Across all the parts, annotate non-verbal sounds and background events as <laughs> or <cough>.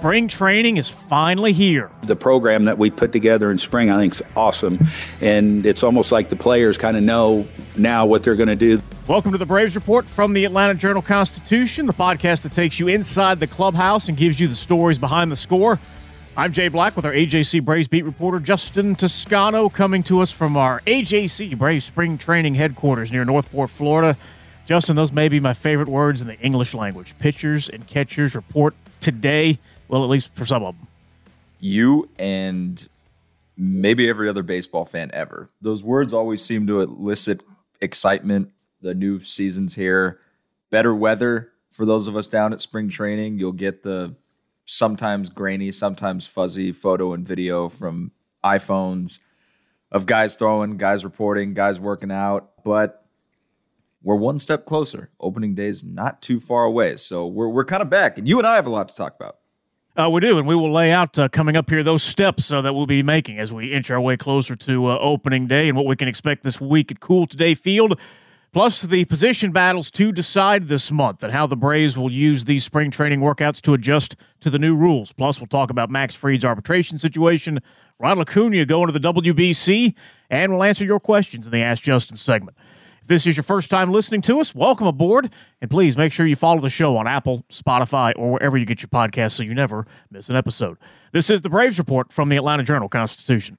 Spring training is finally here. The program that we put together in spring, I think, is awesome. And it's almost like the players kind of know now what they're going to do. Welcome to the Braves Report from the Atlanta Journal Constitution, the podcast that takes you inside the clubhouse and gives you the stories behind the score. I'm Jay Black with our AJC Braves beat reporter Justin Toscano coming to us from our AJC Braves spring training headquarters near North Port, Florida. Justin, those may be my favorite words in the English language. Pitchers and catchers report today. Well, at least for some of them. You and maybe every other baseball fan ever. Those words always seem to elicit excitement. The new season's here. Better weather for those of us down at spring training. You'll get the sometimes grainy, sometimes fuzzy photo and video from iPhones of guys throwing, guys reporting, guys working out. But we're one step closer. Opening day is not too far away. So we're, we're kind of back. And you and I have a lot to talk about. Uh, we do, and we will lay out uh, coming up here those steps uh, that we'll be making as we inch our way closer to uh, opening day and what we can expect this week at Cool Today Field. Plus, the position battles to decide this month and how the Braves will use these spring training workouts to adjust to the new rules. Plus, we'll talk about Max Fried's arbitration situation, Ronald Acuna going to the WBC, and we'll answer your questions in the Ask Justin segment this is your first time listening to us, welcome aboard. And please make sure you follow the show on Apple, Spotify, or wherever you get your podcasts so you never miss an episode. This is the Braves Report from the Atlanta Journal Constitution.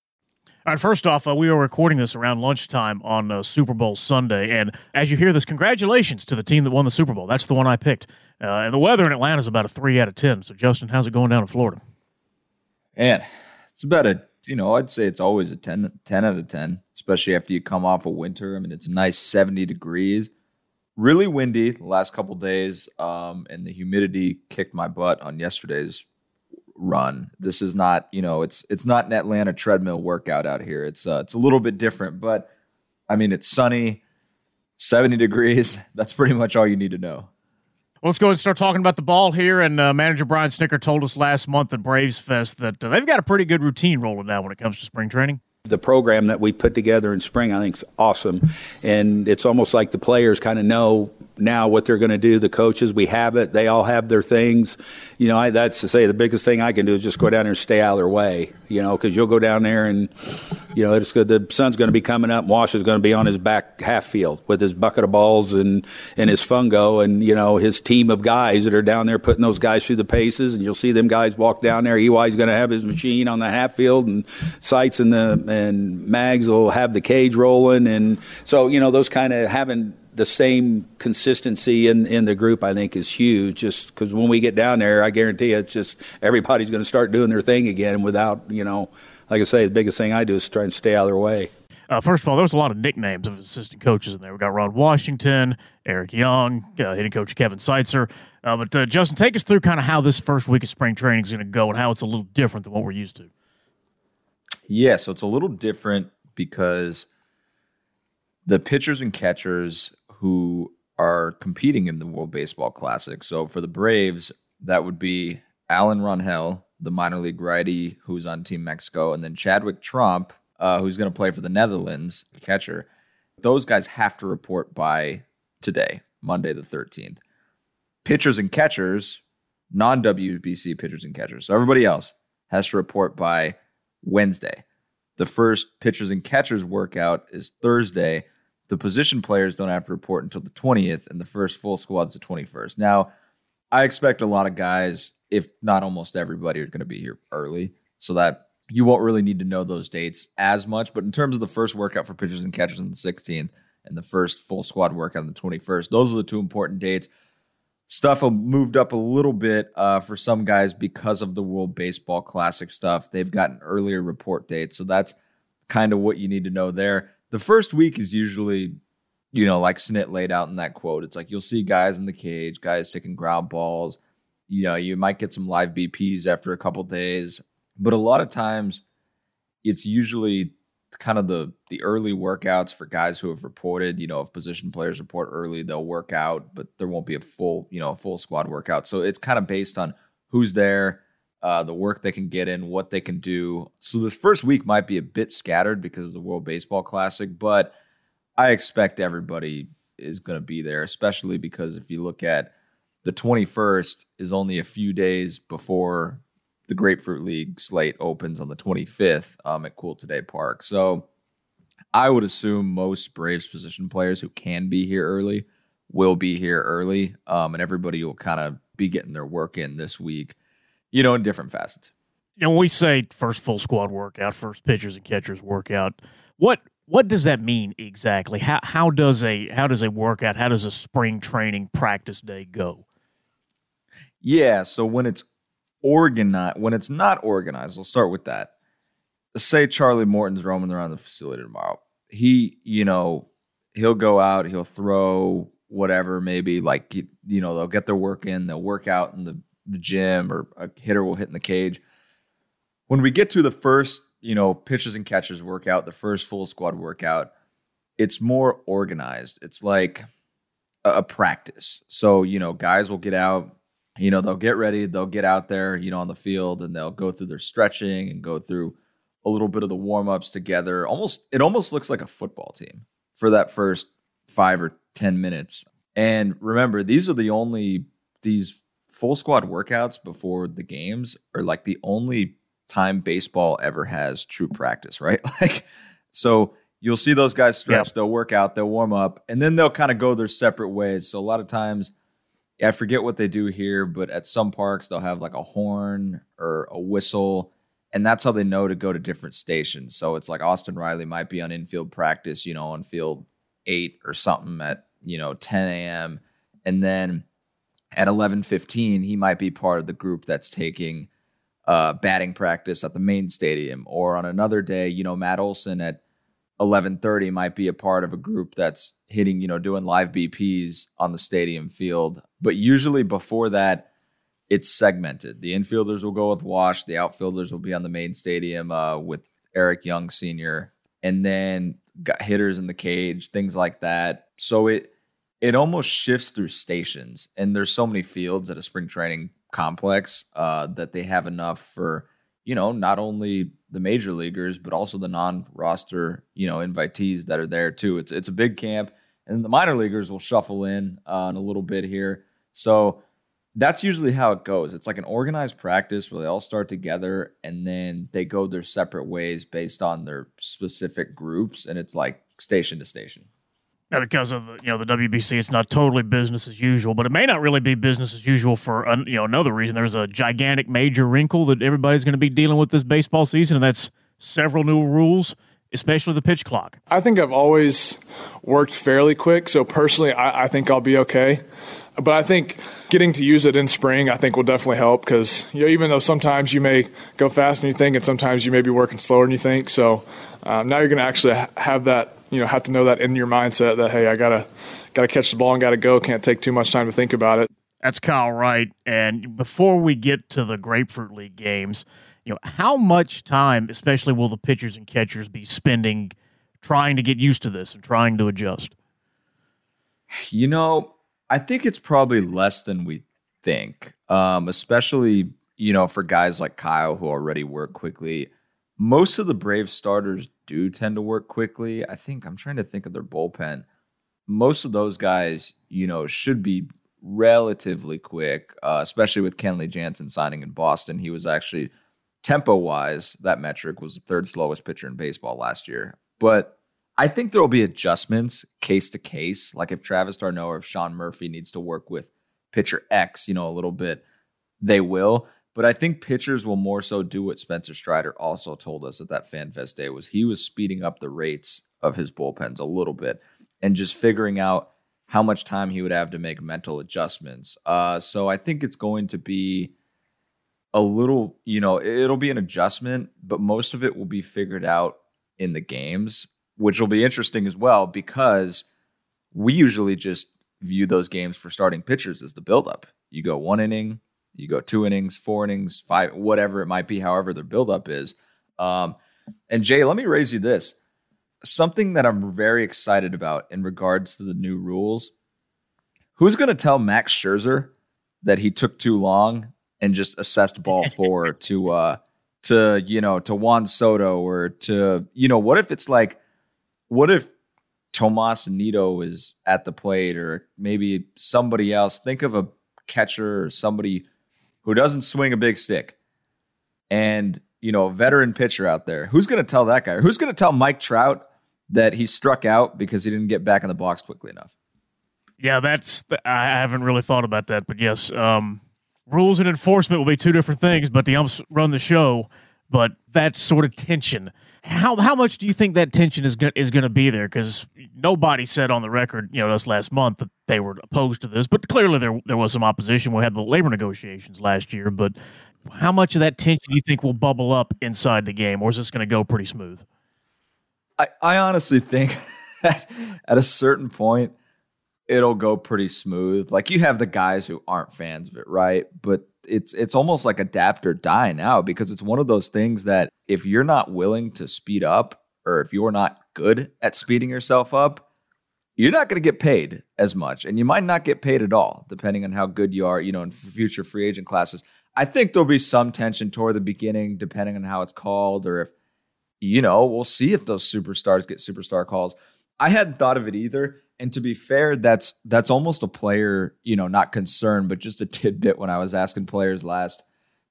All right, first off, uh, we are recording this around lunchtime on uh, Super Bowl Sunday. And as you hear this, congratulations to the team that won the Super Bowl. That's the one I picked. Uh, and the weather in Atlanta is about a three out of 10. So, Justin, how's it going down in Florida? And it's about a, you know, I'd say it's always a 10, 10 out of 10, especially after you come off of winter. I mean, it's a nice 70 degrees, really windy the last couple days. Um, and the humidity kicked my butt on yesterday's run. This is not, you know, it's it's not an Atlanta treadmill workout out here. It's uh, it's a little bit different, but I mean, it's sunny, 70 degrees. <laughs> That's pretty much all you need to know. Well, let's go and start talking about the ball here. And uh, manager Brian Snitker told us last month at Braves Fest that uh, they've got a pretty good routine rolling now when it comes to spring training. The program that we put together in spring, I think, is awesome, and it's almost like the players kind of know now what they're going to do. The coaches, we have it. They all have their things. You know, I, that's to say the biggest thing I can do is just go down there and stay out of their way. You know, because you'll go down there and you know it's good. the sun's going to be coming up. Wash is going to be on his back half field with his bucket of balls and and his fungo and you know his team of guys that are down there putting those guys through the paces. And you'll see them guys walk down there. EY's going to have his machine on the half field and sights and the and mags will have the cage rolling. And so you know those kind of having the same consistency in, in the group, I think, is huge. Just because when we get down there, I guarantee you, it's just everybody's going to start doing their thing again without, you know, like I say, the biggest thing I do is try and stay out of their way. Uh, first of all, there was a lot of nicknames of assistant coaches in there. We got Ron Washington, Eric Young, uh, hitting coach Kevin Seitzer. Uh, but uh, Justin, take us through kind of how this first week of spring training is going to go and how it's a little different than what we're used to. Yeah, so it's a little different because the pitchers and catchers who are competing in the World Baseball Classic. So for the Braves, that would be Alan Rangel, the minor league righty who's on Team Mexico, and then Chadwick Tromp, uh, who's going to play for the Netherlands, catcher. Those guys have to report by today, Monday the 13th. Pitchers and catchers, non WBC pitchers and catchers. So everybody else has to report by Wednesday. The first pitchers and catchers workout is Thursday the position players don't have to report until the 20th, and the first full squad is the 21st. Now, I expect a lot of guys, if not almost everybody, are going to be here early, so that you won't really need to know those dates as much. But in terms of the first workout for pitchers and catchers on the 16th and the first full squad workout on the 21st, those are the two important dates. Stuff moved up a little bit uh, for some guys because of the World Baseball Classic stuff. They've got an earlier report date, so that's kind of what you need to know there the first week is usually, you know, like Snit laid out in that quote. It's like you'll see guys in the cage, guys taking ground balls, You know, you might get some live BPs after a couple days, but a lot of times it's usually kind of the the early workouts for guys who have reported. You know, if position players report early, they'll work out, but there won't be a full you know a full squad workout. So it's kind of based on who's there, uh, the work they can get in, what they can do. So this first week might be a bit scattered because of the World Baseball Classic, but I expect everybody is going to be there, especially because if you look at the 21st is only a few days before the Grapefruit League slate opens on the 25th um, at Cool Today Park. So I would assume most Braves position players who can be here early will be here early, um, and everybody will kind of be getting their work in this week, you know, in different facets. You know, when we say first full squad workout, first pitchers and catchers workout, what what does that mean exactly? How how does a how does a workout, how does a spring training practice day go? Yeah, so when it's organized, when it's not organized, we'll start with that. Say Charlie Morton's roaming around the facility tomorrow. He, you know, he'll go out, he'll throw whatever, maybe like you know, they'll get their work in, they'll work out in the, the gym, or a hitter will hit in the cage. When we get to the first you know, pitchers and catchers workout, the first full squad workout, it's more organized. It's like a, a, practice. So, you know, guys will get out, you know, they'll get ready, they'll get out there, you know, on the field and they'll go through their stretching and go through a little bit of the warm-ups together. Almost it almost looks like a football team for that first 5 or 10 minutes. And remember, these are the only these full squad workouts before the games are like the only time baseball ever has true practice, right? <laughs> Like, so you'll see those guys stretch, yep. they'll work out, they'll warm up, and then they'll kind of go their separate ways. So a lot of times, I forget what they do here, but at some parks they'll have like a horn or a whistle, and that's how they know to go to different stations. So it's like Austin Riley might be on infield practice, you know, on field eight or something at you know 10 a.m. and then at 11:15 he might be part of the group that's taking uh, batting practice at the main stadium, or on another day, you know, Matt Olson at 11:30 might be a part of a group that's hitting, you know, doing live BPs on the stadium field. But usually before that, it's segmented. The infielders will go with Wash, the outfielders will be on the main stadium uh, with Eric Young Sr., and then got hitters in the cage, things like that. So it it almost shifts through stations, and there's so many fields at a spring training complex uh, that they have enough for you know not only the major leaguers but also the non-roster you know invitees that are there too. It's it's a big camp, and the minor leaguers will shuffle in uh, in a little bit here. So that's usually how it goes. It's like an organized practice where they all start together and then they go their separate ways based on their specific groups, and it's like station to station because of the, you know the WBC, it's not totally business as usual, but it may not really be business as usual for you know another reason. There's a gigantic major wrinkle that everybody's going to be dealing with this baseball season, and that's several new rules, especially the pitch clock. I think I've always worked fairly quick, so personally, I, I think I'll be okay. But I think getting to use it in spring, I think will definitely help because you know, even though sometimes you may go faster than you think, and sometimes you may be working slower than you think, so um, now you're going to actually have that you know have to know that in your mindset that hey I gotta gotta catch the ball and gotta go can't take too much time to think about it. That's Kyle Wright. And before we get to the Grapefruit League games, you know how much time, especially will the pitchers and catchers be spending trying to get used to this and trying to adjust? You know, I think it's probably less than we think, um, especially you know for guys like Kyle who already work quickly most of the Brave starters do tend to work quickly. I think I'm trying to think of their bullpen. Most of those guys, you know, should be relatively quick, uh, especially with Kenley Jansen signing in Boston. He was actually tempo wise, that metric was the third slowest pitcher in baseball last year. But I think there will be adjustments case to case. Like if Travis d'Arnaud or if Sean Murphy needs to work with pitcher X, you know, a little bit, they will. But I think pitchers will more so do what Spencer Strider also told us at that FanFest day was he was speeding up the rates of his bullpens a little bit and just figuring out how much time he would have to make mental adjustments. Uh, so I think it's going to be a little, you know, it'll be an adjustment, but most of it will be figured out in the games, which will be interesting as well because we usually just view those games for starting pitchers as the buildup. You go one inning, You go two innings, four innings, five, whatever it might be, however their buildup is. Um, and Jay, let me raise you this something that I'm very excited about in regards to the new rules. Who's going to tell Max Scherzer that he took too long and just assessed ball <laughs> four to uh to you know to Juan Soto or to you know what if it's like what if Tomas Nido is at the plate or maybe somebody else? Think of a catcher or somebody who doesn't swing a big stick. And you know a veteran pitcher out there. Who's going to tell that guy? Who's going to tell Mike Trout that he struck out because he didn't get back in the box quickly enough? Yeah that's I haven't really thought about that but yes um rules and enforcement will be two different things, but the umps run the show. But that sort of tension, how how much do you think that tension is going is going to be there? Because nobody said on the record, you know, this last month that they were opposed to this, but clearly there there was some opposition. We had the labor negotiations last year, but how much of that tension do you think will bubble up inside the game, or is this going to go pretty smooth? I, I honestly think <laughs> at a certain point, it'll go pretty smooth. Like you have the guys who aren't fans of it, right? But it's it's almost like adapt or die now because it's one of those things that if you're not willing to speed up or if you're not good at speeding yourself up, you're not going to get paid as much and you might not get paid at all depending on how good you are, you know, in future free agent classes. I think there'll be some tension toward the beginning depending on how it's called or if you know, we'll see if those superstars get superstar calls. I hadn't thought of it either and to be fair, that's that's almost a player, you know, not concern, but just a <laughs> tidbit when I was asking players last.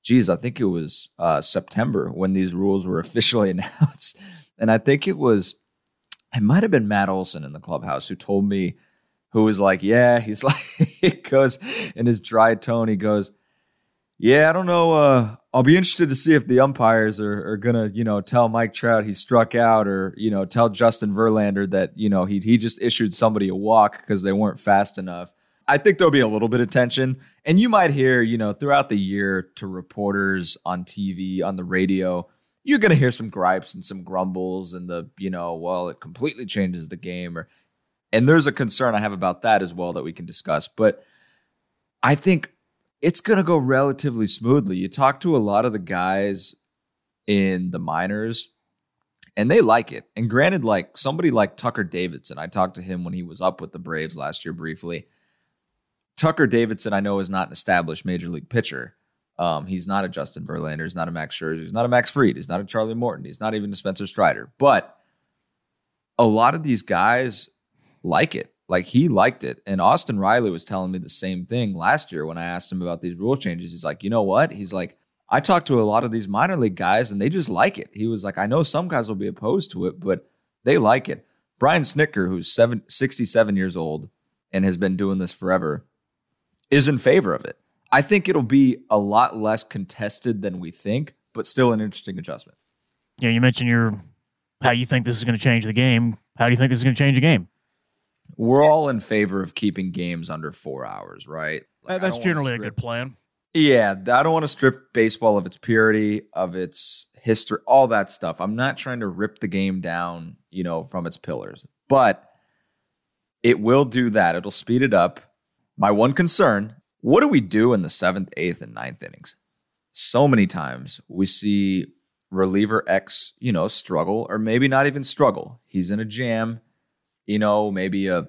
Geez, I think it was uh, September when these rules were <laughs> officially announced, and I think it was, it might have been Matt Olson in the clubhouse who told me, who was like, yeah, <laughs> he's like, he goes in his dry tone, he goes, yeah, I don't know. Uh, I'll be interested to see if the umpires are, are gonna, you know, tell Mike Trout he struck out, or you know, tell Justin Verlander that you know he he just issued somebody a walk because they weren't fast enough. I think there'll be a little bit of tension, and you might hear, you know, throughout the year to reporters on TV, on the radio, you're gonna hear some gripes and some grumbles, and the, you know, well, it completely changes the game, or, and there's a concern I have about that as well that we can discuss, but I think it's going to go relatively smoothly. You talk to a lot of the guys in the minors and they like it. And granted, like somebody like Tucker Davidson, I talked to him when he was up with the Braves last year briefly. Tucker Davidson, I know, is not an established major league pitcher. Um, he's not a Justin Verlander. He's not a Max Scherzer. He's not a Max Fried. He's not a Charlie Morton. He's not even a Spencer Strider. But a lot of these guys like it. Like he liked it. And Austin Riley was telling me the same thing last year when I asked him about these rule changes. He's like, you know what? He's like, I talked to a lot of these minor league guys and they just like it. He was like, I know some guys will be opposed to it, but they like it. Brian Snitker, who's seven, 67 years old and has been doing this forever, is in favor of it. I think it'll be a lot less contested than we think, but still an interesting adjustment. Yeah, you mentioned your how you think this is going to change the game. How do you think this is going to change the game? we're all in favor of keeping games under four hours, right? Like, That's generally strip, a good plan. Yeah, I don't want to strip baseball of its purity, of its history, all that stuff. I'm not trying to rip the game down, you know, from its pillars, but it will do that. It'll speed it up. My one concern what do we do in the seventh, eighth, and ninth innings? So many times we see reliever X, you know, struggle or maybe not even struggle. He's in a jam you know, maybe a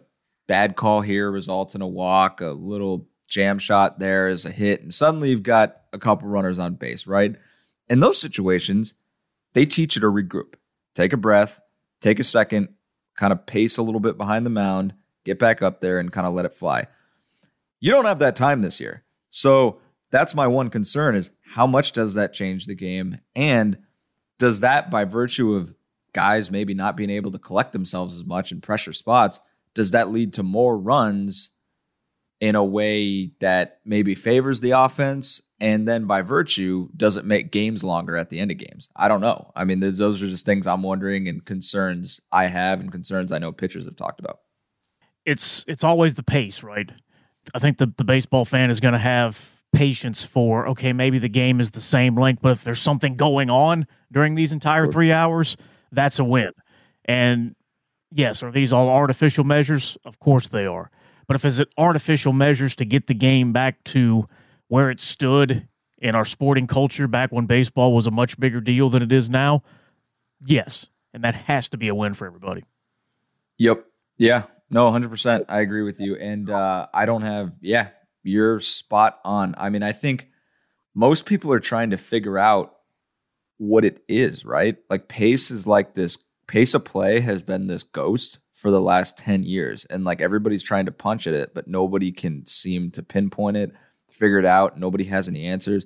bad call here results in a walk, a little jam shot there is a hit, and suddenly you've got a couple runners on base, right? In those situations, they teach you to regroup, take a breath, take a second, kind of pace a little bit behind the mound, get back up there, and kind of let it fly. You don't have that time this year. So that's my one concern is how much does that change the game? And does that, by virtue of guys maybe not being able to collect themselves as much in pressure spots, does that lead to more runs in a way that maybe favors the offense? And then by virtue, does it make games longer at the end of games? I don't know. I mean, those are just things I'm wondering and concerns I have and concerns I know pitchers have talked about. It's it's always the pace, right? I think the, the baseball fan is going to have patience for okay maybe the game is the same length but if there's something going on during these entire three hours that's a win. And yes, are these all artificial measures? Of course they are. But if it's artificial measures to get the game back to where it stood in our sporting culture back when baseball was a much bigger deal than it is now, yes. And that has to be a win for everybody. Yep. Yeah. No, 100%. I agree with you. And uh, I don't have, yeah, you're spot on. I mean, I think most people are trying to figure out what it is, right? Like pace is like this pace of play has been this ghost for the last 10 years. And like everybody's trying to punch at it, but nobody can seem to pinpoint it, figure it out. Nobody has any answers.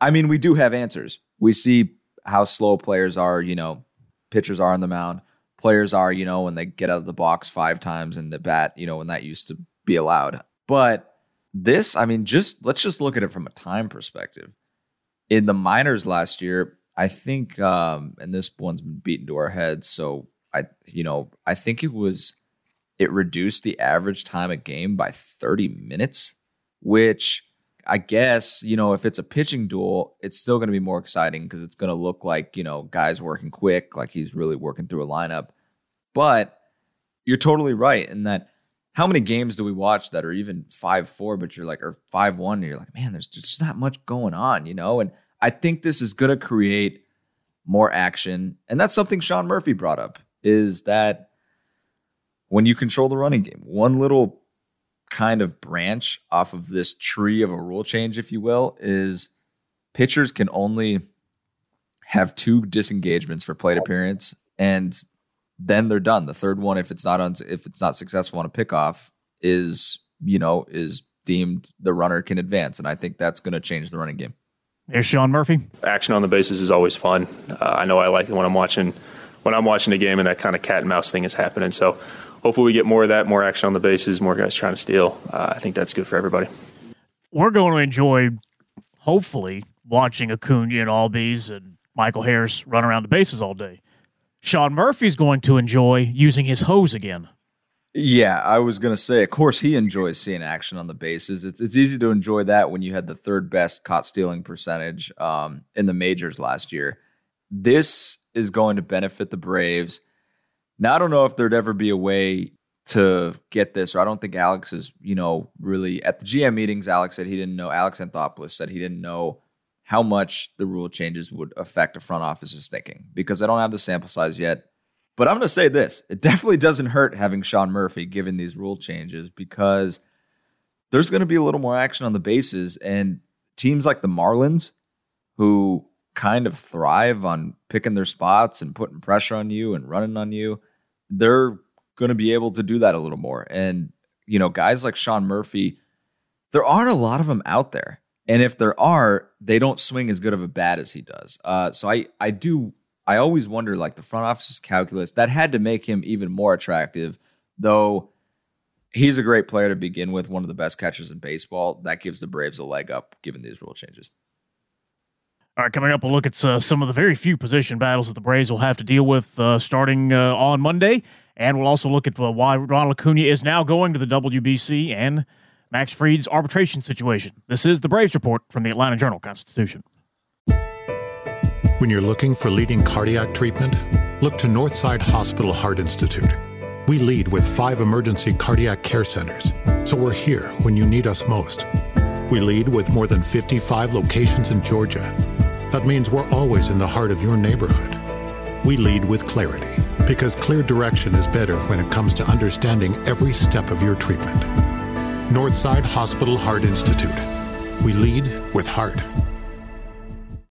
I mean, we do have answers. We see how slow players are, you know, pitchers are on the mound. Players are, you know, when they get out of the box five times and the bat, you know, when that used to be allowed. But this, I mean, just let's just look at it from a time perspective. In the minors last year, I think, um, and this one's been beaten to our heads. So I, you know, I think it was, it reduced the average time a game by 30 minutes, which I guess, you know, if it's a pitching duel, it's still going to be more exciting because it's going to look like, you know, guys working quick, like he's really working through a lineup. But you're totally right in that how many games do we watch that are even 5 4, but you're like, or 5 1, and you're like, man, there's just not much going on, you know? And I think this is going to create more action. And that's something Sean Murphy brought up is that when you control the running game, one little kind of branch off of this tree of a rule change, if you will, is pitchers can only have two disengagements for plate appearance, and then they're done. The third one, if it's not on, if it's not successful on a pickoff, is you know is deemed the runner can advance, and I think that's going to change the running game. There's Sean Murphy. Action on the bases is always fun. Uh, I know I like it when I'm watching when I'm watching a game and that kind of cat and mouse thing is happening. So hopefully we get more of that, more action on the bases, more guys trying to steal. Uh, I think that's good for everybody. We're going to enjoy, hopefully, watching Acuna and Albies and Michael Harris run around the bases all day. Sean Murphy's going to enjoy using his hose again. Yeah, I was gonna say, of course, he enjoys seeing action on the bases. It's it's easy to enjoy that when you had the third best caught stealing percentage um, in the majors last year. This is going to benefit the Braves. Now, I don't know if there'd ever be a way to get this, or I don't think Alex is, you know, really at the GM meetings. Alex said he didn't know. Alex Anthopoulos said he didn't know how much the rule changes would affect a front office's thinking because I don't have the sample size yet. But I'm going to say this it definitely doesn't hurt having Sean Murphy given these rule changes because there's going to be a little more action on the bases. And teams like the Marlins, who kind of thrive on picking their spots and putting pressure on you and running on you, they're going to be able to do that a little more. And, you know, guys like Sean Murphy, there aren't a lot of them out there. And if there are, they don't swing as good of a bat as he does. Uh, so I, I do I always wonder, like the front office's calculus, that had to make him even more attractive, though he's a great player to begin with, one of the best catchers in baseball. That gives the Braves a leg up given these rule changes. All right, coming up, we'll look at uh, some of the very few position battles that the Braves will have to deal with uh, starting uh, on Monday. And we'll also look at uh, why Ronald Acuna is now going to the WBC and Max Fried's arbitration situation. This is the Braves Report from the Atlanta Journal Constitution. When you're looking for leading cardiac treatment, look to Northside Hospital Heart Institute. We lead with five emergency cardiac care centers, so we're here when you need us most. We lead with more than 55 locations in Georgia. That means we're always in the heart of your neighborhood. We lead with clarity, because clear direction is better when it comes to understanding every step of your treatment. Northside Hospital Heart Institute. We lead with heart.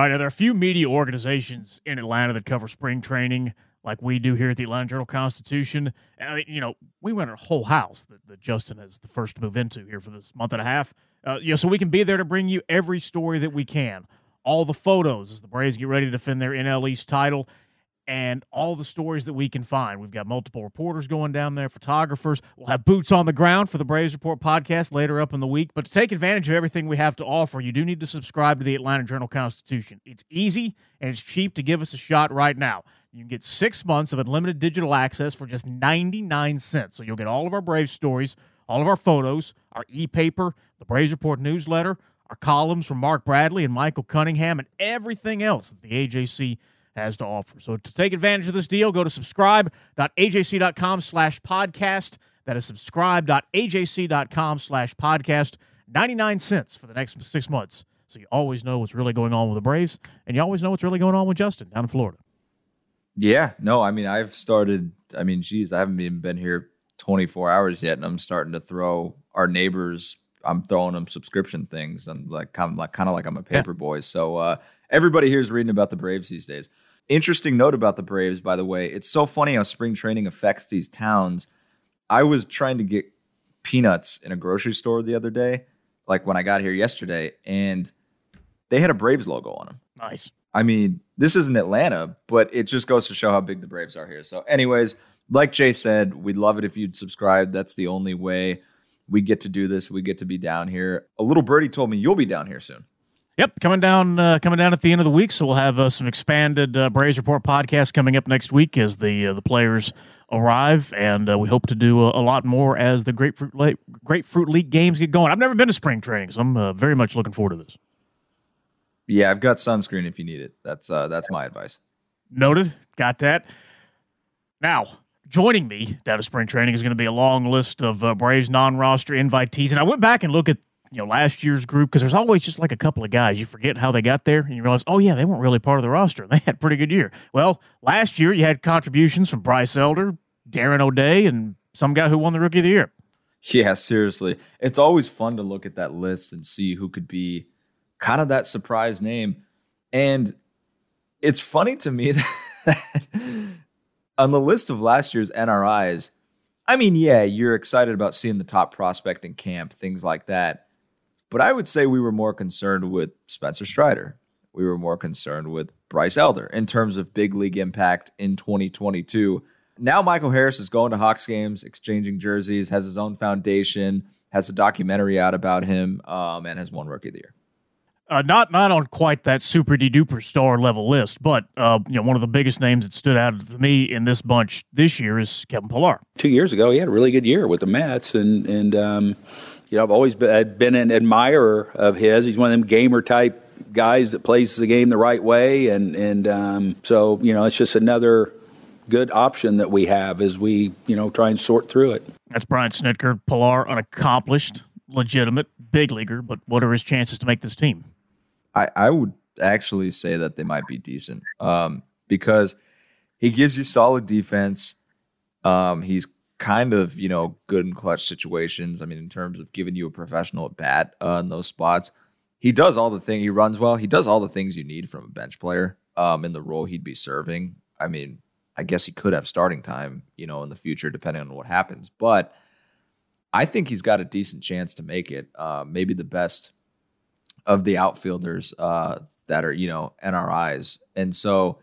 All right, now there are a few media organizations in Atlanta that cover spring training like we do here at the Atlanta Journal Constitution. You know, we rent a whole house that, that, Justin is the first to move into here for this month and a half. Uh, know, so we can be there to bring you every story that we can. All the photos as the Braves get ready to defend their NL East title. And all the stories that we can find. We've got multiple reporters going down there, photographers. We'll have boots on the ground for the Braves Report podcast later up in the week. But to take advantage of everything we have to offer, you do need to subscribe to the Atlanta Journal Constitution. It's easy and it's cheap to give us a shot right now. You can get six months of unlimited digital access for just 99 cents. So you'll get all of our Braves stories, all of our photos, our e paper, the Braves Report newsletter, our columns from Mark Bradley and Michael Cunningham, and everything else that the AJC has to offer. So to take advantage of this deal, go to subscribe.ajc.com slash podcast. That is subscribe.ajc.com slash podcast. 99 cents for the next six months. So you always know what's really going on with the Braves, and you always know what's really going on with Justin down in Florida. Yeah, no, I mean, I've started, I mean, geez, I haven't even been here 24 hours yet, and I'm starting to throw our neighbors, I'm throwing them subscription things. I'm like, kind of like, kind of like I'm a paper yeah. boy. So, uh, everybody here is reading about the Braves these days. Interesting note about the Braves, by the way. It's so funny how spring training affects these towns. I was trying to get peanuts in a grocery store the other day, like when I got here yesterday, and they had a Braves logo on them. Nice. I mean, this isn't Atlanta, but it just goes to show how big the Braves are here. So, anyways, like Jay said, we'd love it if you'd subscribe. That's the only way we get to do this. We get to be down here. A little birdie told me you'll be down here soon. Yep, coming down, uh, coming down at the end of the week. So we'll have uh, some expanded uh, Braves Report podcast coming up next week as the uh, the players arrive, and uh, we hope to do a, a, lot more as the Grapefruit Le- Grapefruit League games get going. I've never been to spring training, so I'm uh, very much looking forward to this. Yeah, I've got sunscreen if you need it. That's that's my advice. Noted. Got that. Now, joining me down at spring training is going to be a long list of Braves non-roster invitees, and I went back and looked at you know last year's group because there's always just like a couple of guys. You forget how they got there and you realize oh yeah they weren't really part of the roster. <laughs> They had a pretty good year. Well last year you had contributions from bryce elder darren o'day and some guy who won the rookie of the year. Yeah seriously. It's always fun to look at that list and see who could be kind of that surprise name. And it's funny to me <laughs> that on the list of last year's nris i mean yeah you're excited about seeing the top prospect in camp things like that but I would say we were more concerned with Spencer Strider. We were more concerned with Bryce Elder in terms of big league impact in 2022. Now Michael Harris is going to Hawks games, exchanging jerseys, has his own foundation, has a documentary out about him, um, and has won Rookie of the Year. Uh, not not on quite that super duper star level list, but uh, you know one of the biggest names that stood out to me in this bunch this year is Kevin Pillar. Two years ago, he had a really good year with the Mets, and and um, you know, I've always been, been an admirer of his. He's one of them gamer type guys that plays the game the right way, and and um, so you know, it's just another good option that we have as we you know try and sort through it. That's Brian Snitker, Pillar, an accomplished, legitimate big leaguer, but what are his chances to make this team? I, I would actually say that they might be decent um, because he gives you solid defense. Um, he's kind of you know good in clutch situations. I mean, in terms of giving you a professional at bat uh, in those spots, he does all the thing. He runs well. He does all the things you need from a bench player um, in the role he'd be serving. I mean, I guess he could have starting time, you know, in the future depending on what happens. But I think he's got a decent chance to make it. Uh, maybe the best of the outfielders uh, that are you know NRIs, and so.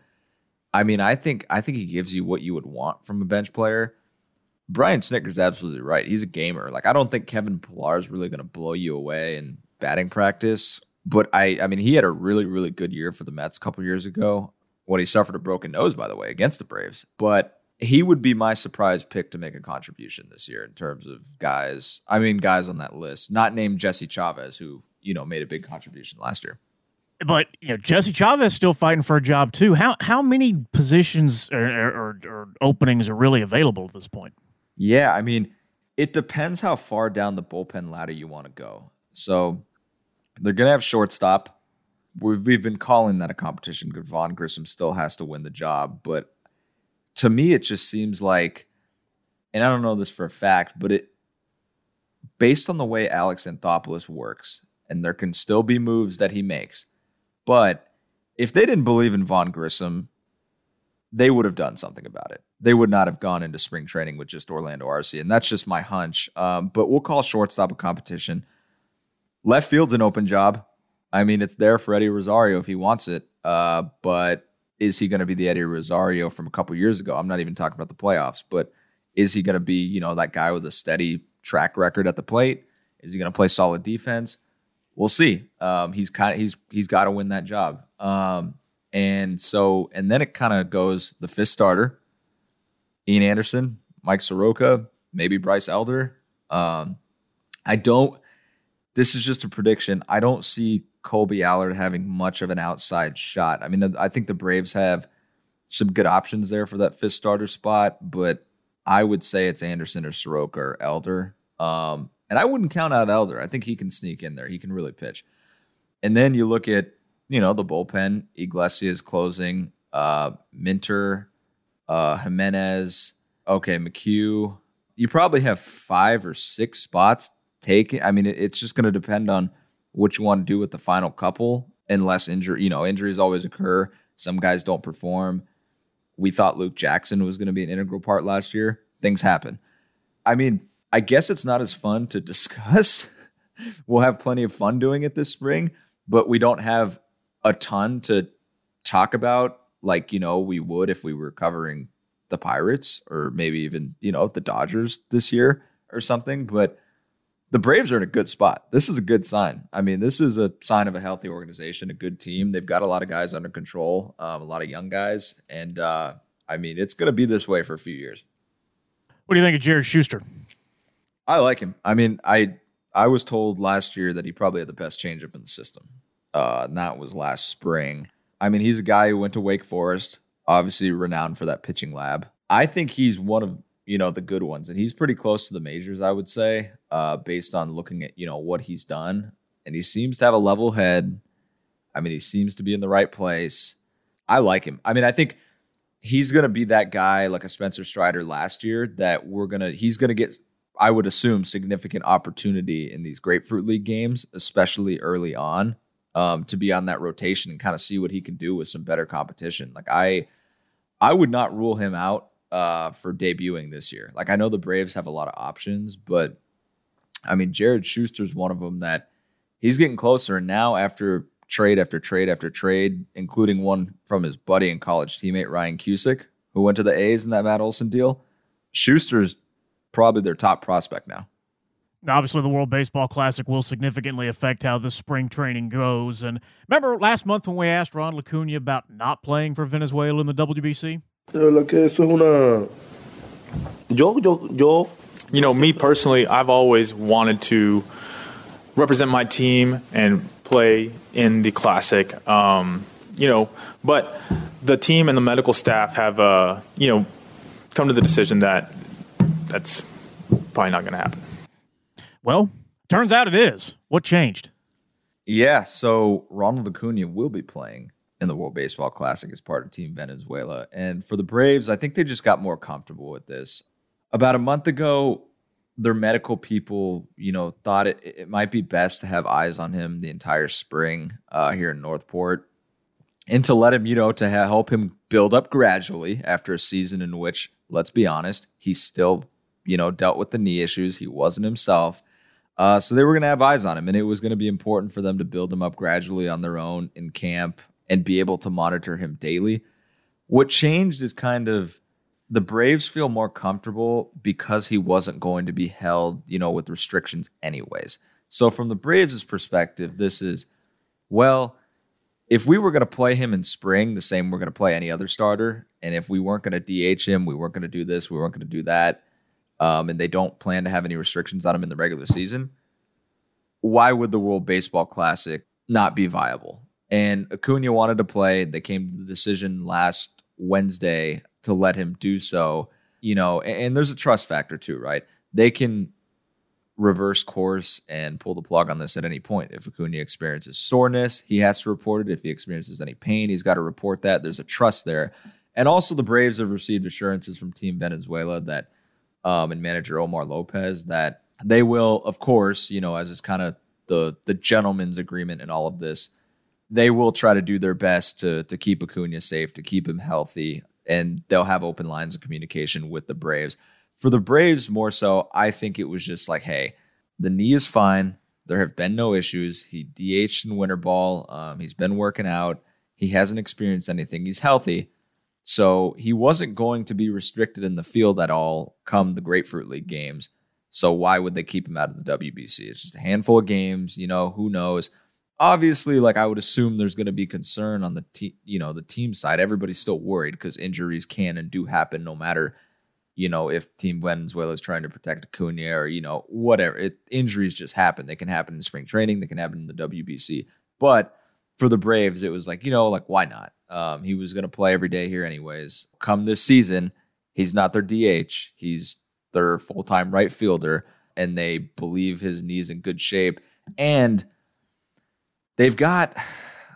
I mean, I think I think he gives you what you would want from a bench player. Brian Snitker's absolutely right. He's a gamer. Like I don't think Kevin Pillar is really going to blow you away in batting practice, but I I mean he had a really really good year for the Mets a couple years ago when he suffered a broken nose by the way against the Braves. But he would be my surprise pick to make a contribution this year in terms of guys. I mean guys on that list, not named Jesse Chavez who, you know, made a big contribution last year but you know Jesse Chavez still fighting for a job too. How how many positions or, or, or, openings are really available at this point? Yeah, I mean, it depends how far down the bullpen ladder you want to go. So they're going to have shortstop. We've, we've been calling that a competition because Vaughn Grissom still has to win the job. But to me, it just seems like, and I don't know this for a fact, but it, based on the way Alex Anthopoulos works, and there can still be moves that he makes, but if they didn't believe in Vaughn Grissom, they would have done something about it. They would not have gone into spring training with just Orlando Arcia, and that's just my hunch. Um, but we'll call shortstop a competition. Left field's an open job. I mean, it's there for Eddie Rosario if he wants it. Uh, but is he going to be the Eddie Rosario from a couple years ago? I'm not even talking about the playoffs, but is he going to be, you know, that guy with a steady track record at the plate? Is he going to play solid defense? We'll see. Um, he's kind of he's he's got to win that job. Um, and so and then it kind of goes the fifth starter, Ian Anderson, Mike Soroka, maybe Bryce Elder. Um, I don't. This is just a prediction. I don't see Kolby Allard having much of an outside shot. I mean, I think the Braves have some good options there for that fifth starter spot, but I would say it's Anderson or Soroka or Elder. Um, and I wouldn't count out Elder. I think he can sneak in there. He can really pitch. And then you look at, you know, the bullpen. Iglesias closing, uh, Minter, uh, Jimenez, okay, McHugh. You probably have five or six spots taken. I mean, it, it's just going to depend on what you want to do with the final couple, unless injury, you know, injuries always occur. Some guys don't perform. We thought Luke Jackson was going to be an integral part last year. Things happen. I mean, I guess it's not as fun to <laughs> discuss. we'll have plenty of fun doing it this spring, but we don't have a ton to talk about like, you know, we would if we were covering the Pirates or maybe even, you know, the Dodgers this year or something. But the Braves are in a good spot. This is a good sign. I mean, this is a sign of a healthy organization, a good team. They've got a lot of guys under control, um, a lot of young guys. And uh, I mean, it's going to be this way for a few years. What do you think of Jared Schuster? I like him. I mean, I I was told last year that he probably had the best changeup in the system. Uh, and that was last spring. I mean, he's a guy who went to Wake Forest, obviously renowned for that pitching lab. I think he's one of you know the good ones, and he's pretty close to the majors, I would say, uh, based on looking at you know what he's done. And he seems to have a level head. I mean, he seems to be in the right place. I like him. I mean, I think he's going to be that guy like a Spencer Strider last year that we're going to he's going to get I would assume significant opportunity in these Grapefruit League games, especially early on, um, to be on that rotation and kind of see what he can do with some better competition. Like I, I would not rule him out uh, for debuting this year. Like I know the Braves have a lot of options, but I mean Jared Schuster's one of them that he's getting closer. And now after trade after trade after trade, including one from his buddy and college teammate Ryan Cusick, who went to the A's in that Matt Olson deal, Schuster's probably their top prospect now. Obviously, the World Baseball Classic will significantly affect how the spring training goes. And remember last month when we asked Ron Acuna about not playing for Venezuela in the WBC? Yo, yo, yo. You know, me personally, I've always wanted to represent my team and play in the Classic. Um, you know, but the team and the medical staff have, uh, you know, come to the decision that that's probably not going to happen. Well, turns out it is. What changed? Yeah, so Ronald Acuna will be playing in the World Baseball Classic as part of Team Venezuela. And for the Braves, I think they just got more comfortable with this. About a month ago, their medical people, you know, thought it, it might be best to have eyes on him the entire spring uh, here in North Port and to let him, you know, to help him build up gradually after a season in which, let's be honest, he still you know, dealt with the knee issues. He wasn't himself. Uh, so they were going to have eyes on him, and it was going to be important for them to build him up gradually on their own in camp and be able to monitor him daily. What changed is kind of the Braves feel more comfortable because he wasn't going to be held, you know, with restrictions anyways. So from the Braves' perspective, this is well, if we were going to play him in spring, the same we're going to play any other starter, and if we weren't going to DH him, we weren't going to do this, we weren't going to do that um, and they don't plan to have any restrictions on him in the regular season, why would the World Baseball Classic not be viable? And Acuna wanted to play. They came to the decision last Wednesday to let him do so. You know, and, and there's a trust factor too, right? They can reverse course and pull the plug on this at any point. If Acuna experiences soreness, he has to report it. If he experiences any pain, he's got to report that. There's a trust there. And also, the Braves have received assurances from Team Venezuela that um, and manager Omar Lopez that they will, of course, you know, as is kind of the the gentleman's agreement in all of this, they will try to do their best to to keep Acuna safe, to keep him healthy, and they'll have open lines of communication with the Braves. For the Braves, more so, I think it was just like, hey, the knee is fine. There have been no issues. He DH'd in winter ball. Um, he's been working out, He hasn't experienced anything. He's healthy. So he wasn't going to be restricted in the field at all come the Grapefruit League games. So why would they keep him out of the WBC? It's just a handful of games, you know, who knows. Obviously, like I would assume there's going to be concern on the team, you know, the team side. Everybody's still worried because injuries can and do happen no matter, you know, if Team Venezuela is trying to protect Acuna or, you know, whatever. It, injuries just happen. They can happen in spring training, they can happen in the WBC. But for the Braves, it was like, you know, like why not? Um, he was going to play every day here anyways. Come this season, he's not their DH. He's their full time right fielder, and they believe his knee's in good shape. And they've got,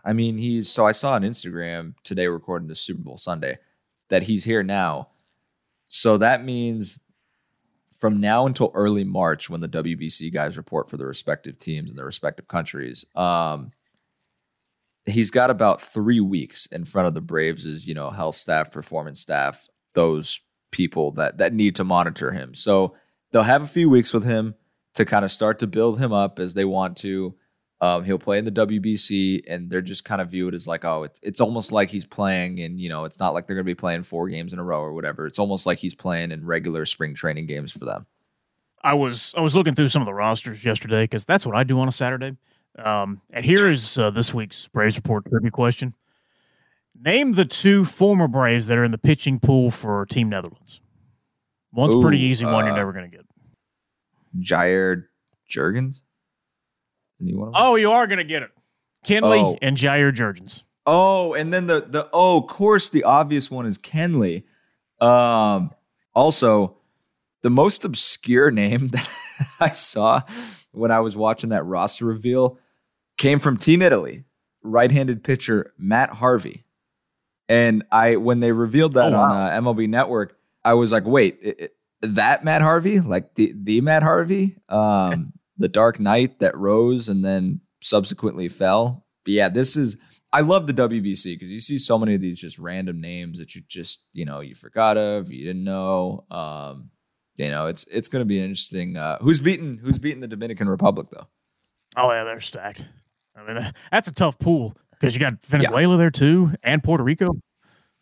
I mean, he's so I saw on Instagram today, recording the Super Bowl Sunday, that he's here now. So that means from now until early March, when the WBC guys report for the respective teams in their respective countries, um, he's got about three weeks in front of the Braves' as you know health staff, performance staff, those people that that need to monitor him. So they'll have a few weeks with him to kind of start to build him up as they want to. Um, he'll play in the WBC, and they're just kind of view it as like, oh, it's it's almost like he's playing, and you know, it's not like they're going to be playing four games in a row or whatever. It's almost like he's playing in regular spring training games for them. I was I was looking through some of the rosters yesterday because that's what I do on a Saturday. Um, and here is uh, this week's Braves report trivia question: Name the two former Braves that are in the pitching pool for Team Netherlands. One's Ooh, pretty easy, one you're uh, never going to get. Jair Jurrjens. Is he one of them? Oh, you are going to get it. Kenley Oh. and Jair Jurrjens. Oh, and then the the oh, of course, the obvious one is Kenley. Um, also, the most obscure <laughs> name that <laughs> I saw when I was watching that roster reveal came from Team Italy, right-handed pitcher Matt Harvey. And I, when they revealed that Oh, on uh, MLB Network, I was like, wait, i- i- that Matt Harvey, like the the Matt Harvey, um, <laughs> the Dark Knight that rose and then subsequently fell. But yeah, this is. I love the WBC because you see so many of these just random names that you just you know you forgot of, you didn't know. Um, you know, it's it's going to be interesting. Uh, who's beating Who's beating the Dominican Republic though? Oh yeah, they're stacked. I mean, that's a tough pool because you got Venezuela there too, and Puerto Rico.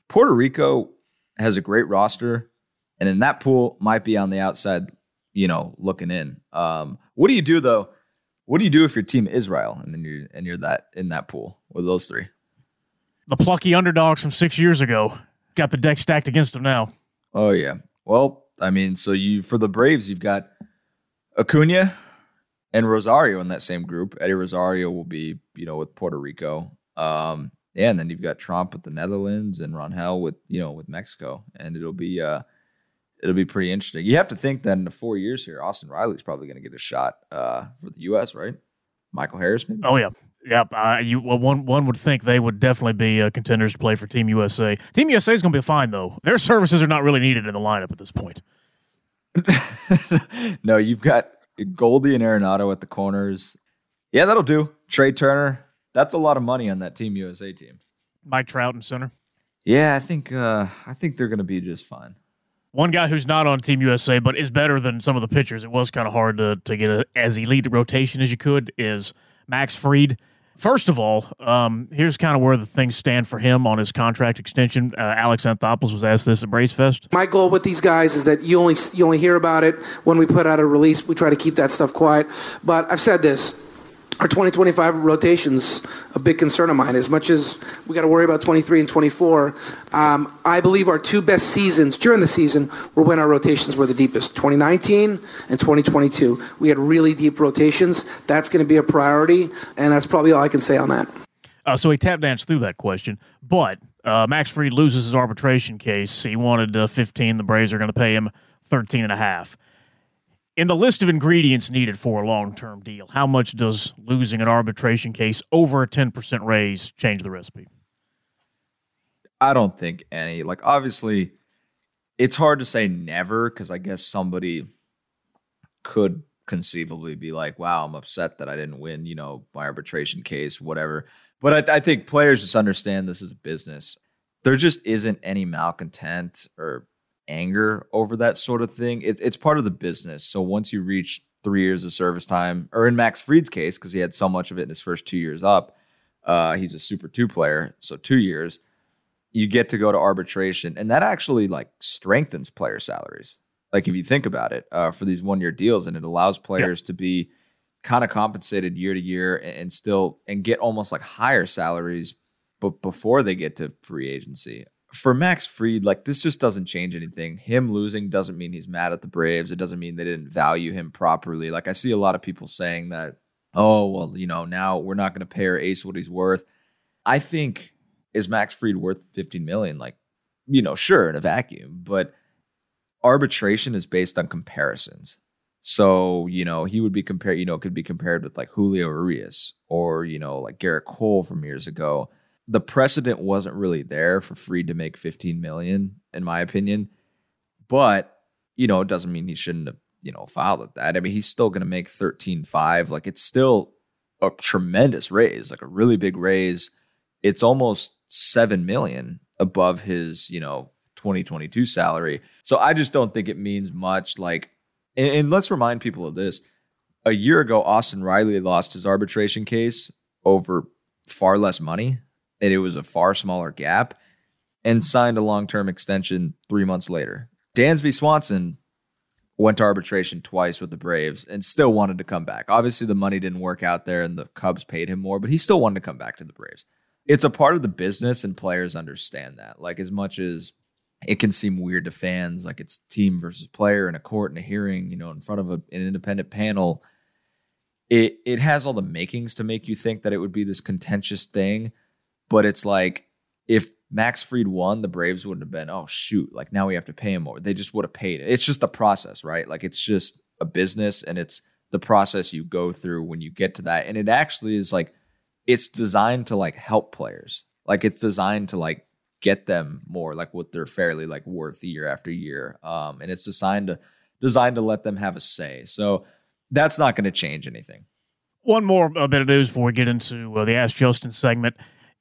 Puerto Rico has a great roster, and in that pool might be on the outside, you know, looking in. Um, what do you do though? What do you do if your team Israel and then you're and you're that in that pool with those three? The plucky underdogs from six years ago got the deck stacked against them now. Oh yeah. Well, I mean, so you for the Braves, you've got Acuna and Rosario in that same group. Eddie Rosario will be, you know, with Puerto Rico. Um, yeah, and then you've got Tromp with the Netherlands and Ronhell with, you know, with Mexico. And it'll be uh it'll be pretty interesting. You have to think that in the four years here, Austin Riley's probably gonna get a shot uh for the US, right? Michael Harris, maybe? Oh yeah, yep. Uh, you well, one one would think they would definitely be uh, contenders to play for Team USA. Team USA is going to be fine though. Their services are not really needed in the lineup at this point. <laughs> no, you've got Goldie and Arenado at the corners. Yeah, that'll do. Trey Turner. That's a lot of money on that Team USA team. Mike Trout in center. Yeah, I think uh, I think they're going to be just fine. One guy who's not on Team USA but is better than some of the pitchers. It was kind of hard to to get a, as elite a rotation as you could. Is Max Fried. First of all, um, here's kind of where the things stand for him on his contract extension. Uh, Alex Anthopoulos was asked this at Braves Fest. My goal with these guys is that you only you only hear about it when we put out a release. We try to keep that stuff quiet. But I've said this. Our 2025 rotation's a big concern of mine. As much as we got to worry about 23 and 24, um, I believe our two best seasons during the season were when our rotations were the deepest 2019 and 2022. We had really deep rotations. That's going to be a priority, and that's probably all I can say on that. Uh, so he tap danced through that question, but uh, Max Fried loses his arbitration case. He wanted uh, 15. The Braves are going to pay him 13 and a half. In the list of ingredients needed for a long-term deal, how much does losing an arbitration case over a 10% raise change the recipe? I don't think any. Like, obviously, it's hard to say never because I guess somebody could conceivably be like, wow, I'm upset that I didn't win, you know, my arbitration case, whatever. But I, I think players just understand this is business. There just isn't any malcontent or anger over that sort of thing. It, it's part of the business. So once you reach three years of service time, or in Max Fried's case, because he had so much of it in his first two years up, Uh, he's a Super Two player, so two years. You get to go to arbitration, and that actually like strengthens player salaries. Like if you think about it, uh, for these one year deals, and it allows players to be kind of compensated year to year and, and still and get almost like higher salaries, but before they get to free agency for Max Fried, like this just doesn't change anything. Him losing doesn't mean he's mad at the Braves. It doesn't mean they didn't value him properly. Like I see a lot of people saying that, oh, well, you know, now we're not going to pay our ace what he's worth. I think is Max Fried worth 15 million? Like, you know, sure, in a vacuum, but arbitration is based on comparisons. So, you know, he would be compared, you know, it could be compared with like Julio Urias or, you know, like Gerrit Cole from years ago the precedent wasn't really there for Fried to make 15 million, in my opinion. But, you know, it doesn't mean he shouldn't have, you know, filed at that. I mean, he's still going to make 13.5. Like, it's still a tremendous raise, like a really big raise. It's almost 7 million above his, you know, 2022 salary. So I just don't think it means much. Like, and, and let's remind people of this. A year ago, Austin Riley lost his arbitration case over far less money and it was a far smaller gap, and signed a long term extension three months later. Dansby Swanson went to arbitration twice with the Braves and still wanted to come back. Obviously, the money didn't work out there and the Cubs paid him more, but he still wanted to come back to the Braves. It's a part of the business, and players understand that. Like, as much as it can seem weird to fans, like it's team versus player in a court and a hearing, you know, in front of a, an independent panel. It it has all the makings to make you think that it would be this contentious thing, but it's like if Max Fried won, the Braves wouldn't have been, oh shoot, like now we have to pay him more. They just would have paid it. It's just a process, right? Like it's just a business and it's the process you go through when you get to that. And it actually is like it's designed to like help players. Like it's designed to like get them more like what they're fairly like worth year after year. Um, and it's designed to designed to let them have a say. So that's not going to change anything. One more bit of news before we get into uh, the Ask Justin segment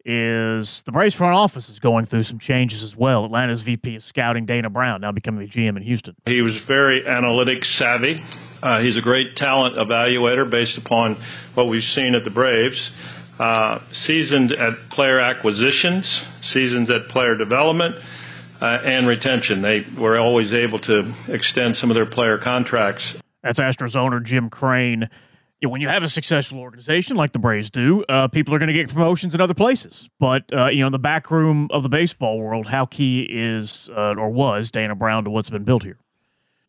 is the Braves front office is going through some changes as well. Atlanta's VP of scouting, Dana Brown, now becoming the GM in Houston. He was very analytic savvy. Uh, he's a great talent evaluator based upon what we've seen at the Braves. Uh, seasoned at player acquisitions, seasoned at player development, uh, and retention. They were always able to extend some of their player contracts. That's Astros owner Jim Crane when you have a successful organization like the Braves do, uh, people are going to get promotions in other places. But uh, you know, in the back room of the baseball world, how key is uh, or was Dana Brown to what's been built here?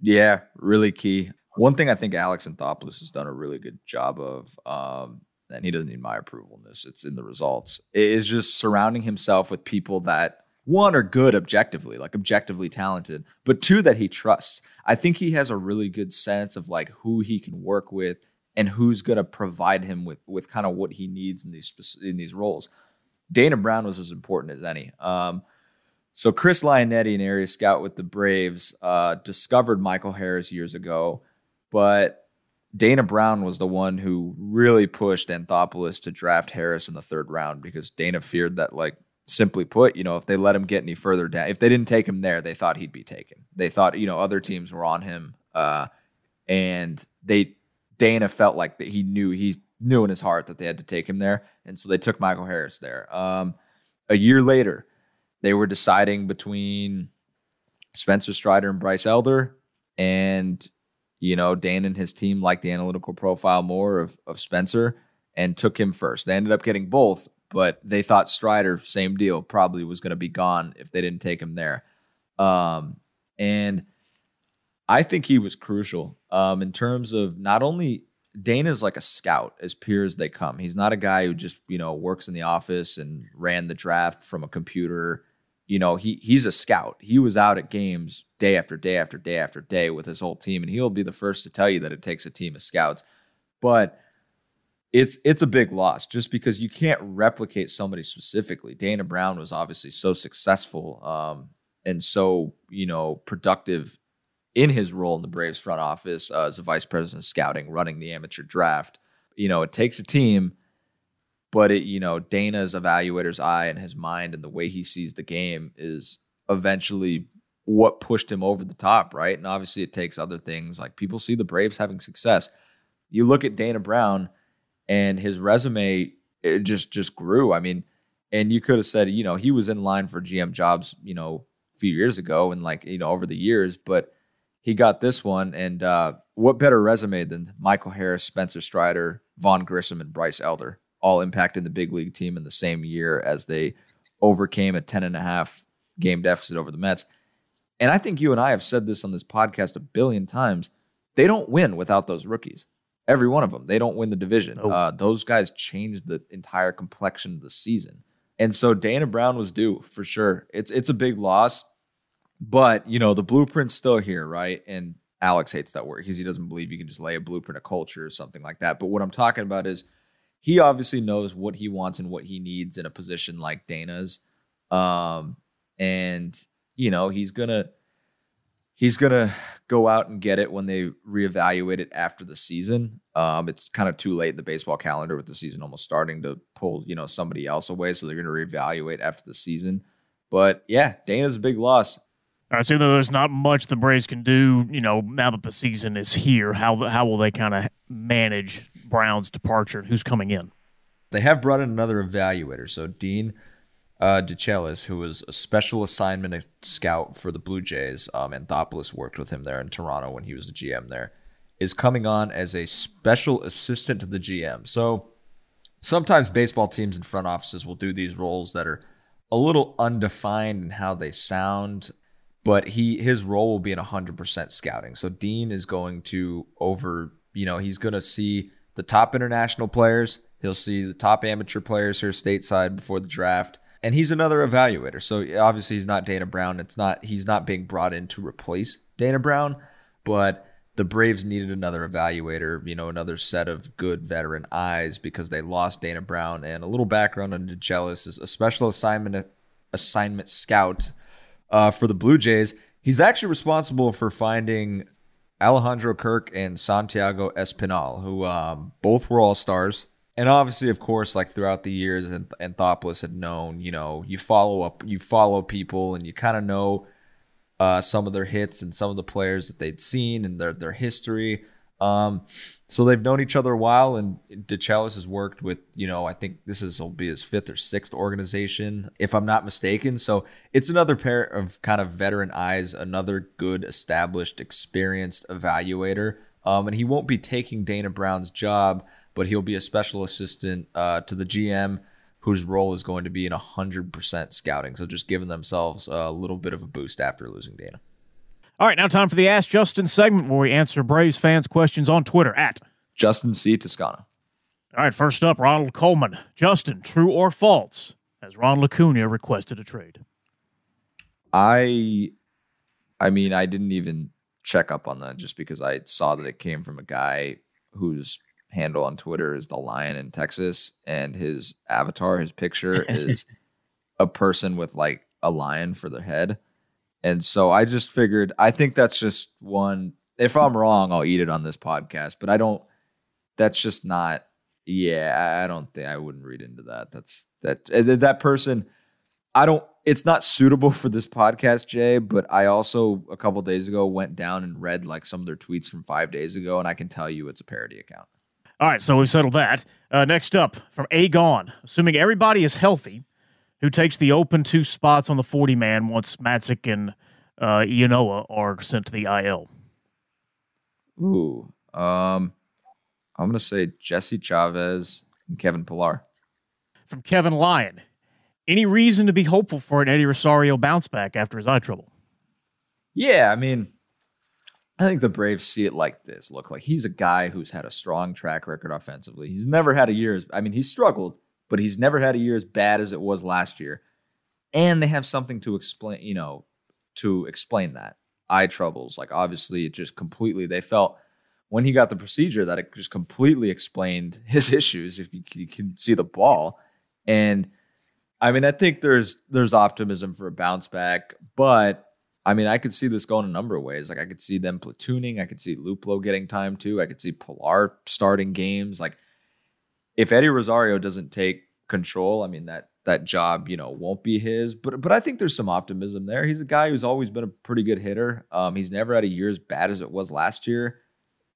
Yeah, really key. One thing I think Alex Anthopoulos has done a really good job of, um, and he doesn't need my approval in this; it's in the results. Is just surrounding himself with people that one are good objectively, like objectively talented, but two that he trusts. I think he has a really good sense of like who he can work with and who's going to provide him with with kind of what he needs in these in these roles. Dana Brown was as important as any. Um, so Chris Lionetti, an area scout with the Braves, uh, discovered Michael Harris years ago, but Dana Brown was the one who really pushed Anthopoulos to draft Harris in the third round because Dana feared that, like, simply put, you know, if they let him get any further down, if they didn't take him there, they thought he'd be taken. They thought, you know, other teams were on him, uh, and they Dana felt like that he knew he knew in his heart that they had to take him there, and so they took Michael Harris there. Um, a year later, they were deciding between Spencer Strider and Bryce Elder, and you know Dan and his team liked the analytical profile more of of Spencer and took him first. They ended up getting both, but they thought Strider, same deal, probably was going to be gone if they didn't take him there. Um, and I think he was crucial um, in terms of not only Dana's like a scout as pure as they come. He's not a guy who just you know works in the office and ran the draft from a computer. You know, he he's a scout. He was out at games day after day after day after day with his whole team, and he'll be the first to tell you that it takes a team of scouts. But it's it's a big loss just because you can't replicate somebody specifically. Dana Brown was obviously so successful um, and so you know productive in his role in the Braves front office uh, as a vice president of scouting, running the amateur draft. You know, it takes a team, but it, you know, Dana's evaluator's eye and his mind and the way he sees the game is eventually what pushed him over the top, right? And obviously it takes other things like people see the Braves having success. You look at Dana Brown and his resume it just just grew. I mean, and you could have said, you know, he was in line for GM jobs, you know, a few years ago and like, you know, over the years, but he got this one. And uh, what better resume than Michael Harris, Spencer Strider, Vaughn Grissom, and Bryce Elder, all impacting the big league team in the same year as they overcame a 10 and a half game deficit over the Mets. And I think you and I have said this on this podcast a billion times. They don't win without those rookies. Every one of them. They don't win the division. Oh. Uh, those guys changed the entire complexion of the season. And so Dana Brown was due for sure. It's it's a big loss, but you know the blueprint's still here, right? And Alex hates that word because he doesn't believe you can just lay a blueprint of culture or something like that. But what I'm talking about is he obviously knows what he wants and what he needs in a position like Dana's. Um, and you know, he's gonna he's gonna go out and get it when they reevaluate it after the season. Um, it's kind of too late in the baseball calendar with the season almost starting to pull, you know, somebody else away. So they're gonna reevaluate after the season. But yeah, Dana's a big loss. All right, so there's not much the Braves can do, you know, now that the season is here. How how will they kind of manage Brown's departure and who's coming in? They have brought in another evaluator. So Dean uh, who was a special assignment scout for the Blue Jays, um, Anthopoulos worked with him there in Toronto when he was the GM there, is coming on as a special assistant to the GM. So sometimes baseball teams and front offices will do these roles that are a little undefined in how they sound, but he his role will be in 100% scouting. So Dean is going to over, you know, he's going to see the top international players, he'll see the top amateur players here stateside before the draft and he's another evaluator. So obviously he's not Dana Brown. It's not he's not being brought in to replace Dana Brown, but the Braves needed another evaluator, you know, another set of good veteran eyes because they lost Dana Brown. And a little background on Decillis is a special assignment assignment scout uh, for the Blue Jays. He's actually responsible for finding Alejandro Kirk and Santiago Espinal, who um, both were all stars and obviously, of course, like throughout the years, and Anthopoulos had known, you know, you follow up, you follow people, and you kind of know uh, some of their hits and some of the players that they'd seen and their their history. Um, so they've known each other a while, and Decillis has worked with, you know, I think this is will be his fifth or sixth organization, if I'm not mistaken. So it's another pair of kind of veteran eyes, another good, established, experienced evaluator. Um, and he won't be taking Dana Brown's job but he'll be a special assistant uh, to the GM whose role is going to be in 100% scouting. So just giving themselves a little bit of a boost after losing Dana. All right, now time for the Ask Justin segment where we answer Braves fans' questions on Twitter at Justin C. Toscano. All right, first up, Ronald Coleman. Justin, true or false? Has Ronald Acuna requested a trade? I, I mean, I didn't even check up on that just because I saw that it came from a guy whose handle on Twitter is the lion in Texas, and his avatar, his picture <laughs> is a person with like a lion for their head. And so I just figured, I think that's just one. If I'm wrong, I'll eat it on this podcast, but I don't, that's just not, yeah, I don't think I wouldn't read into that. That's that, that person, I don't, it's not suitable for this podcast, Jay, but I also, a couple days ago, went down and read like some of their tweets from five days ago, and I can tell you it's a parody account. All right, so we've settled that. Uh, next up from Agon, assuming everybody is healthy, who takes the open two spots on the 40 man once Matzek and uh, Ynoa are sent to the IL? Ooh, um, I'm going to say Jesse Chavez and Kevin Pillar. From Kevin Lyon, any reason to be hopeful for an Eddie Rosario bounce back after his eye trouble? Yeah, I mean, I think the Braves see it like this. Look, like he's a guy who's had a strong track record offensively. He's never had a year I mean, he struggled, but he's never had a year as bad as it was last year. And they have something to explain, you know, to explain that. Eye troubles. Like obviously it just completely they felt when he got the procedure that it just completely explained <laughs> his issues. If you, you can see the ball. And I mean, I think there's there's optimism for a bounce back, but I mean, I could see this going a number of ways. Like I could see them platooning. I could see Luplow getting time too. I could see Pillar starting games. Like if Eddie Rosario doesn't take control, I mean that that job, you know, won't be his. But but I think there's some optimism there. He's a guy who's always been a pretty good hitter. Um, he's never had a year as bad as it was last year.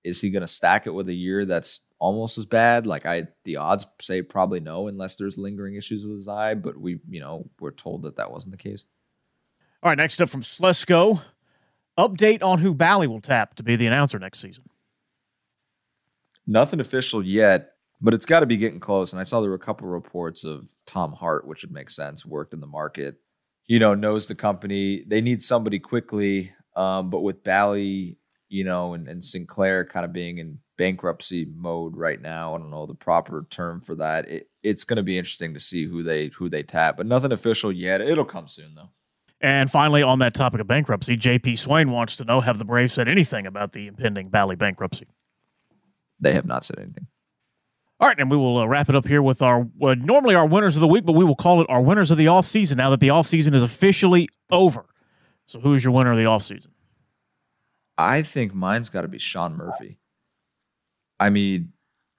Is he going to stack it with a year that's almost as bad. Like I, the odds say probably no, unless there's lingering issues with his eye. But we, you know, we're told that that wasn't the case. All right, next up from Slesco, update on who Bally will tap to be the announcer next season. Nothing official yet, but it's got to be getting close. And I saw there were a couple of reports of Tom Hart, which would make sense. Worked in the market, you know, knows the company. They need somebody quickly, um, but with Bally, you know, and, and Sinclair kind of being in bankruptcy mode right now. I don't know the proper term for that. It, it's going to be interesting to see who they who they tap, but nothing official yet. It'll come soon though. And finally, on that topic of bankruptcy, JP Swain wants to know: Have the Braves said anything about the impending Bally bankruptcy? They have not said anything. All right, and we will uh, wrap it up here with our uh, normally our winners of the week, but we will call it our winners of the offseason now that the offseason is officially over. So, who is your winner of the offseason? I think mine's got to be Sean Murphy. I mean,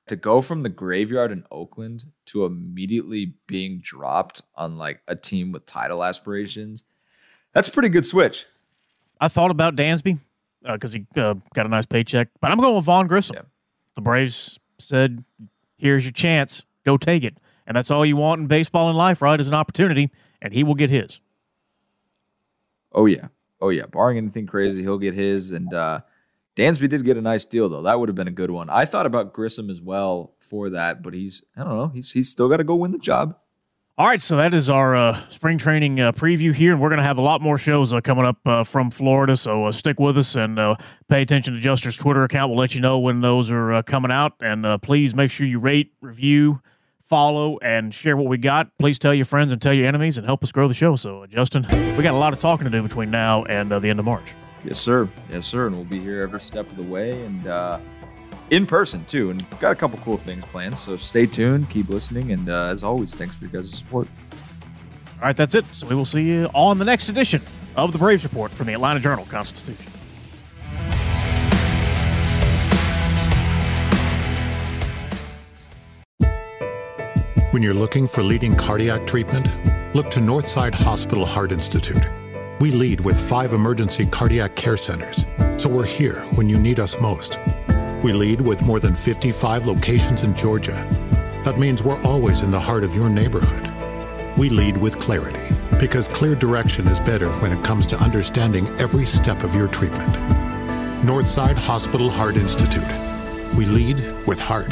to go from the graveyard in Oakland to immediately being dropped on like a team with title aspirations, that's a pretty good switch. I thought about Dansby because uh, he uh, got a nice paycheck, but I'm going with Vaughn Grissom. Yeah. The Braves said, "Here's your chance, go take it," and that's all you want in baseball and life, right? Is an opportunity, and he will get his. Oh yeah, oh yeah. Barring anything crazy, he'll get his, and uh, Dansby did get a nice deal though. That would have been a good one. I thought about Grissom as well for that, but he's I don't know. He's he's still got to go win the job. All right, so that is our uh, spring training uh, preview here, and we're going to have a lot more shows uh, coming up uh, from Florida. So uh, stick with us and uh, pay attention to Juster's Twitter account. We'll let you know when those are coming out, and please make sure you rate, review, follow, and share what we got. Please tell your friends and tell your enemies, and help us grow the show. So, Justin, we got a lot of talking to do between now and the end of March. Yes, sir. Yes, sir. And we'll be here every step of the way and in person too. And got a couple cool things planned. So stay tuned, keep listening, and uh, as always, thanks for your guys' support. All right, that's it. So we will see you on the next edition of the Braves Report from the Atlanta Journal Constitution. When you're looking for leading cardiac treatment, look to Northside Hospital Heart Institute. We lead with five emergency cardiac care centers, so we're here when you need us most. We lead with more than 55 locations in Georgia. That means we're always in the heart of your neighborhood. We lead with clarity, because clear direction is better when it comes to understanding every step of your treatment. Northside Hospital Heart Institute. We lead with heart.